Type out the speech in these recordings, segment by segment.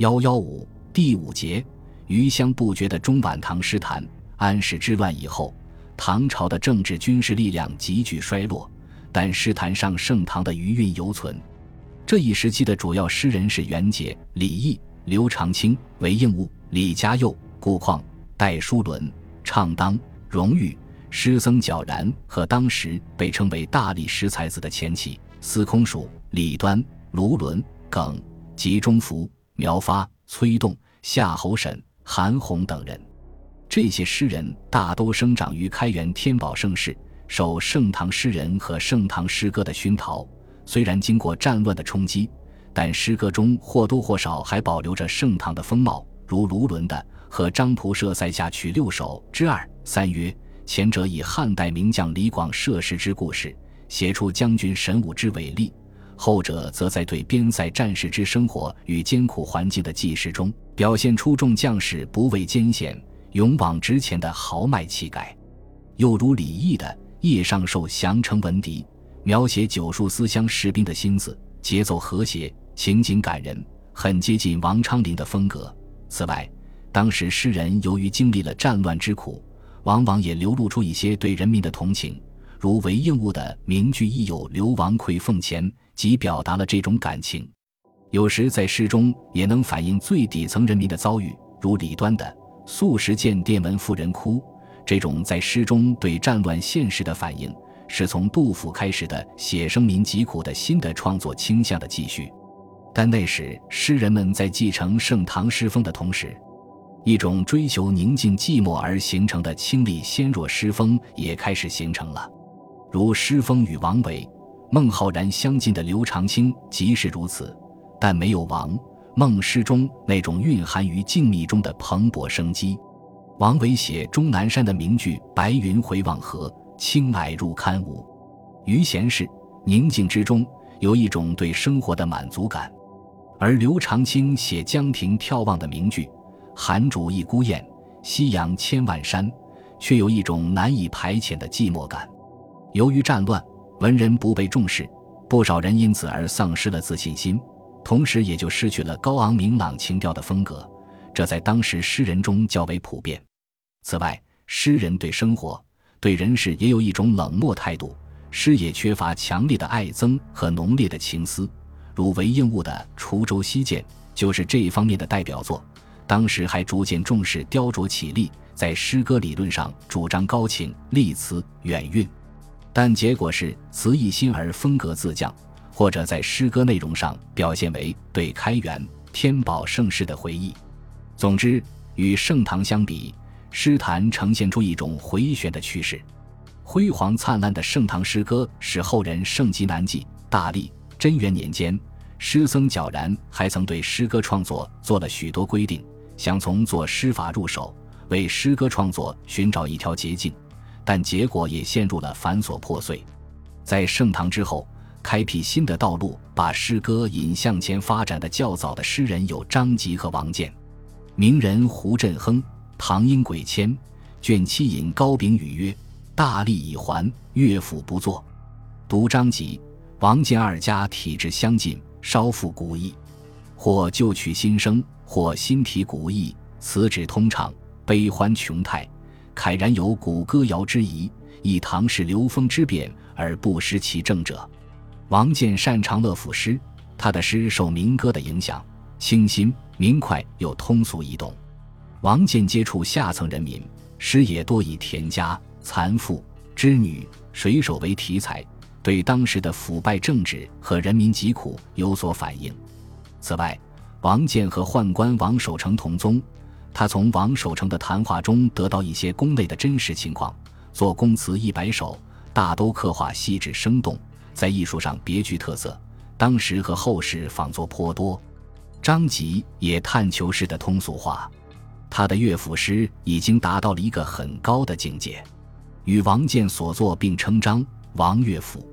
幺幺五第五节，余香不绝的中晚唐诗坛。安史之乱以后，唐朝的政治军事力量急剧衰落，但诗坛上盛唐的余韵犹存。这一时期的主要诗人是元杰、李益、刘长卿、韦应物、李嘉佑、顾况、戴叔伦、畅当、荣誉、诗僧皎然和当时被称为大历十才子的前期司空曙、李端、卢纶、耿、吉中福、苗发、崔栋、夏侯审、韩翃等人。这些诗人大都生长于开元天宝盛世，受盛唐诗人和盛唐诗歌的熏陶。虽然经过战乱的冲击，但诗歌中或多或少还保留着盛唐的风貌。如卢纶的《和张仆射塞下曲六首》之二三曰：前者以汉代名将李广射石之故事，写出将军神武之伟力；后者则在对边塞战士之生活与艰苦环境的记事中，表现出众将士不畏艰险。勇往直前的豪迈气概，又如李益的《叶尚寿降城闻笛》，描写九戍思乡士兵的心思，节奏和谐，情景感人，很接近王昌龄的风格。此外，当时诗人由于经历了战乱之苦，往往也流露出一些对人民的同情，如韦应物的名句亦有“流亡馈奉前”，即表达了这种感情。有时在诗中也能反映最底层人民的遭遇，如李端的。素食见殿门妇人哭，这种在诗中对战乱现实的反应，是从杜甫开始的写生民疾苦的新的创作倾向的继续。但那时诗人们在继承盛唐诗风的同时，一种追求宁静寂寞而形成的清丽纤弱诗风也开始形成了。如诗风与王维、孟浩然相近的刘长卿即是如此，但没有王。孟诗中那种蕴含于静谧中的蓬勃生机，王维写终南山的名句“白云回望合，青霭入堪无”，余闲适宁静之中有一种对生活的满足感；而刘长卿写江亭眺望的名句“寒竹一孤雁，夕阳千万山”，却有一种难以排遣的寂寞感。由于战乱，文人不被重视，不少人因此而丧失了自信心。同时，也就失去了高昂明朗情调的风格，这在当时诗人中较为普遍。此外，诗人对生活、对人事也有一种冷漠态度，诗也缺乏强烈的爱憎和浓烈的情思。如韦应物的《滁州西涧》就是这一方面的代表作。当时还逐渐重视雕琢起立，在诗歌理论上主张高情、丽词、远韵，但结果是词意新而风格自降。或者在诗歌内容上表现为对开元、天宝盛世的回忆。总之，与盛唐相比，诗坛呈现出一种回旋的趋势。辉煌灿烂的盛唐诗歌使后人盛极难继。大历贞元年间，诗僧皎然还曾对诗歌创作做了许多规定，想从做诗法入手，为诗歌创作寻找一条捷径，但结果也陷入了繁琐破碎。在盛唐之后。开辟新的道路，把诗歌引向前发展的较早的诗人有张籍和王建。名人胡振亨《唐英轨迁》卷七引高秉宇曰：“大利已还，乐府不作。”读张籍、王建二家体质相近，稍复古意，或旧曲新声，或新题古意，词旨通畅，悲欢穷态，慨然有古歌谣之疑，以唐氏流风之变而不失其正者。王建擅长乐府诗，他的诗受民歌的影响，清新明快又通俗易懂。王建接触下层人民，诗也多以田家、残妇、织女、水手为题材，对当时的腐败政治和人民疾苦有所反映。此外，王建和宦官王守成同宗，他从王守成的谈话中得到一些宫内的真实情况，作宫词一百首，大都刻画细致生动。在艺术上别具特色，当时和后世仿作颇多。张籍也探求诗的通俗化，他的乐府诗已经达到了一个很高的境界，与王建所作并称张王乐府。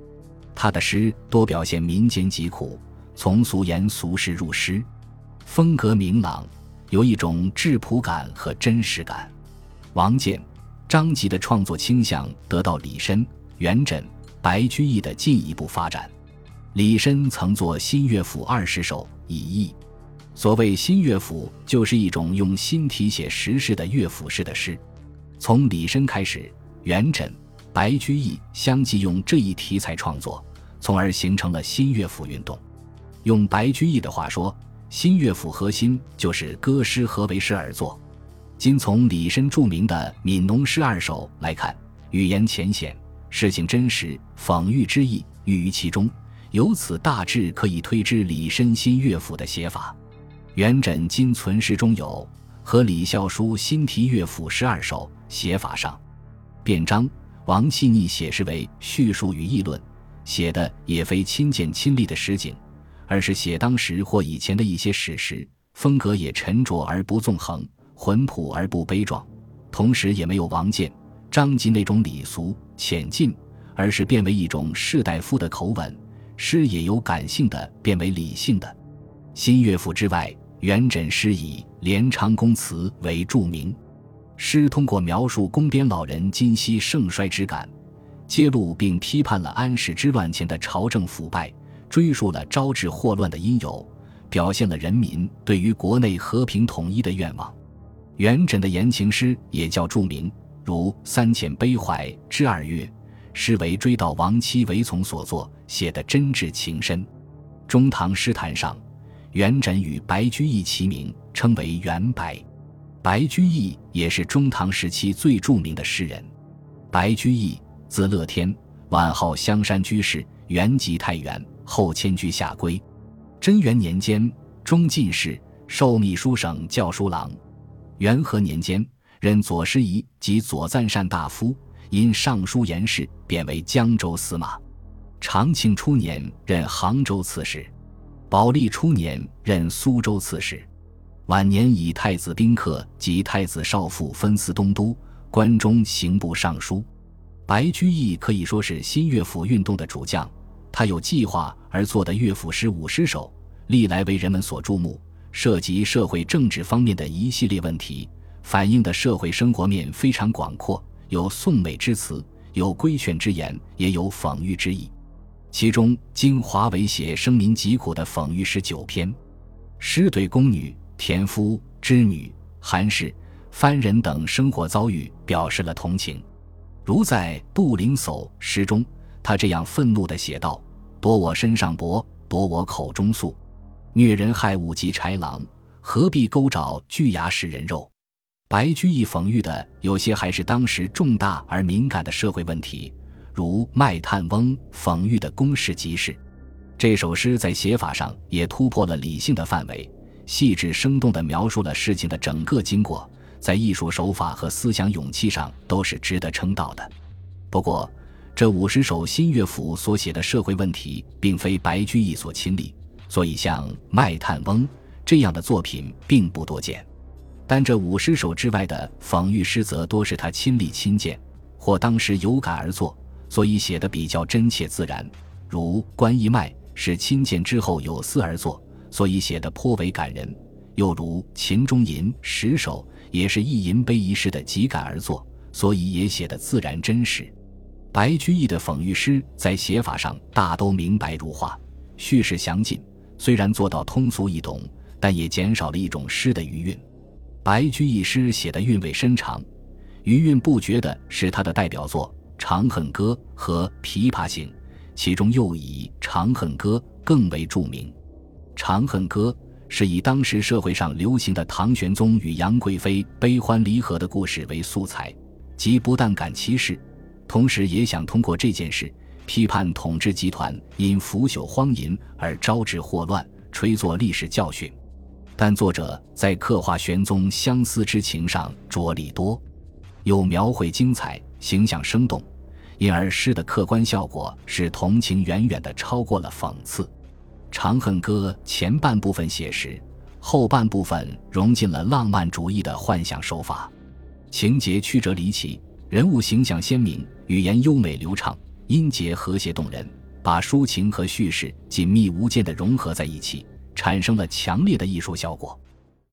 他的诗多表现民间疾苦，从俗言俗事入诗，风格明朗，有一种质朴感和真实感。王建、张籍的创作倾向得到李绅、元稹。白居易的进一步发展，李绅曾作新乐府二十首以轶。所谓新乐府，就是一种用新题写实事的乐府式的诗。从李绅开始，元稹、白居易相继用这一题材创作，从而形成了新乐府运动。用白居易的话说，新乐府核心就是歌诗合为诗而作。今从李绅著名的《悯农诗二首》来看，语言浅显，事情真实，讽喻之意寓于其中，由此大致可以推知李绅新乐府的写法。元稹今存诗中有和李孝书新题乐府诗二首，写法上，卞章、王气逆写诗为叙述与议论，写的也非亲见亲历的实景，而是写当时或以前的一些史实，风格也沉着而不纵横，浑朴而不悲壮，同时也没有王建、张籍那种礼俗浅近，而是变为一种士大夫的口吻，诗也由感性的变为理性的。新乐府之外。元稹诗以连昌宫词为著名，诗通过描述宫边老人今昔盛衰之感，揭露并批判了安史之乱前的朝政腐败，追溯了招致祸乱的因由，表现了人民对于国内和平统一的愿望。元稹的言情诗也较著名，如《三遣悲怀之二月》，诗为追悼亡妻为从所作，写得真挚情深。中唐诗坛上。元稹与白居易齐名，称为元白。白居易也是中唐时期最著名的诗人。白居易，字乐天，晚号香山居士，原籍太原，后迁居下归。贞元年间，中进士，授秘书省校书郎。元和年间，任左师仪及左赞善大夫，因尚书言事，贬为江州司马。长庆初年，任杭州刺史。宝历初年任苏州刺史，晚年以太子宾客及太子少傅分司东都、关中刑部尚书。白居易可以说是新乐府运动的主将，他有计划而作的乐府诗五十首，历来为人们所注目，涉及社会政治方面的一系列问题，反映的社会生活面非常广阔，有颂美之词，有规劝之言，也有讽喻之意。其中精华为写生民疾苦的讽喻诗九篇，诗对宫女、田夫、织女、寒士、番人等生活遭遇表示了同情。如在《杜陵叟》诗中，他这样愤怒地写道：“夺我身上帛，夺我口中粟，虐人害物及豺狼，何必钩爪锯牙食人肉？”白居易讽喻的有些还是当时重大而敏感的社会问题。如《卖炭翁》讽喻的宫室集市，这首诗在写法上也突破了理性的范围，细致生动地描述了事情的整个经过，在艺术手法和思想勇气上都是值得称道的。不过，这五十首新乐府所写的社会问题，并非白居易所亲历，所以像《卖炭翁》这样的作品并不多见。但这五十首之外的讽喻诗，则多是他亲历亲见，或当时有感而作。所以写的比较真切自然，如《关义脉》是亲见之后有思而作，所以写的颇为感人；又如《秦中吟》十首，也是一吟悲一时的急感而作，所以也写的自然真实。白居易的讽喻诗在写法上大都明白如画，叙事详尽，虽然做到通俗易懂，但也减少了一种诗的余韵。白居易诗写的韵味深长，余韵不绝的是他的代表作。《长恨歌》和《琵琶行》，其中又以《长恨歌》更为著名。《长恨歌》是以当时社会上流行的唐玄宗与杨贵妃悲欢离合的故事为素材，即不但感其事，同时也想通过这件事批判统治集团因腐朽荒淫而招致祸乱，吹作历史教训。但作者在刻画玄宗相思之情上着力多，又描绘精彩。形象生动，因而诗的客观效果是同情远远的超过了讽刺。《长恨歌》前半部分写实，后半部分融进了浪漫主义的幻想手法，情节曲折离奇，人物形象鲜明，语言优美流畅，音节和谐动人，把抒情和叙事紧密无间的融合在一起，产生了强烈的艺术效果。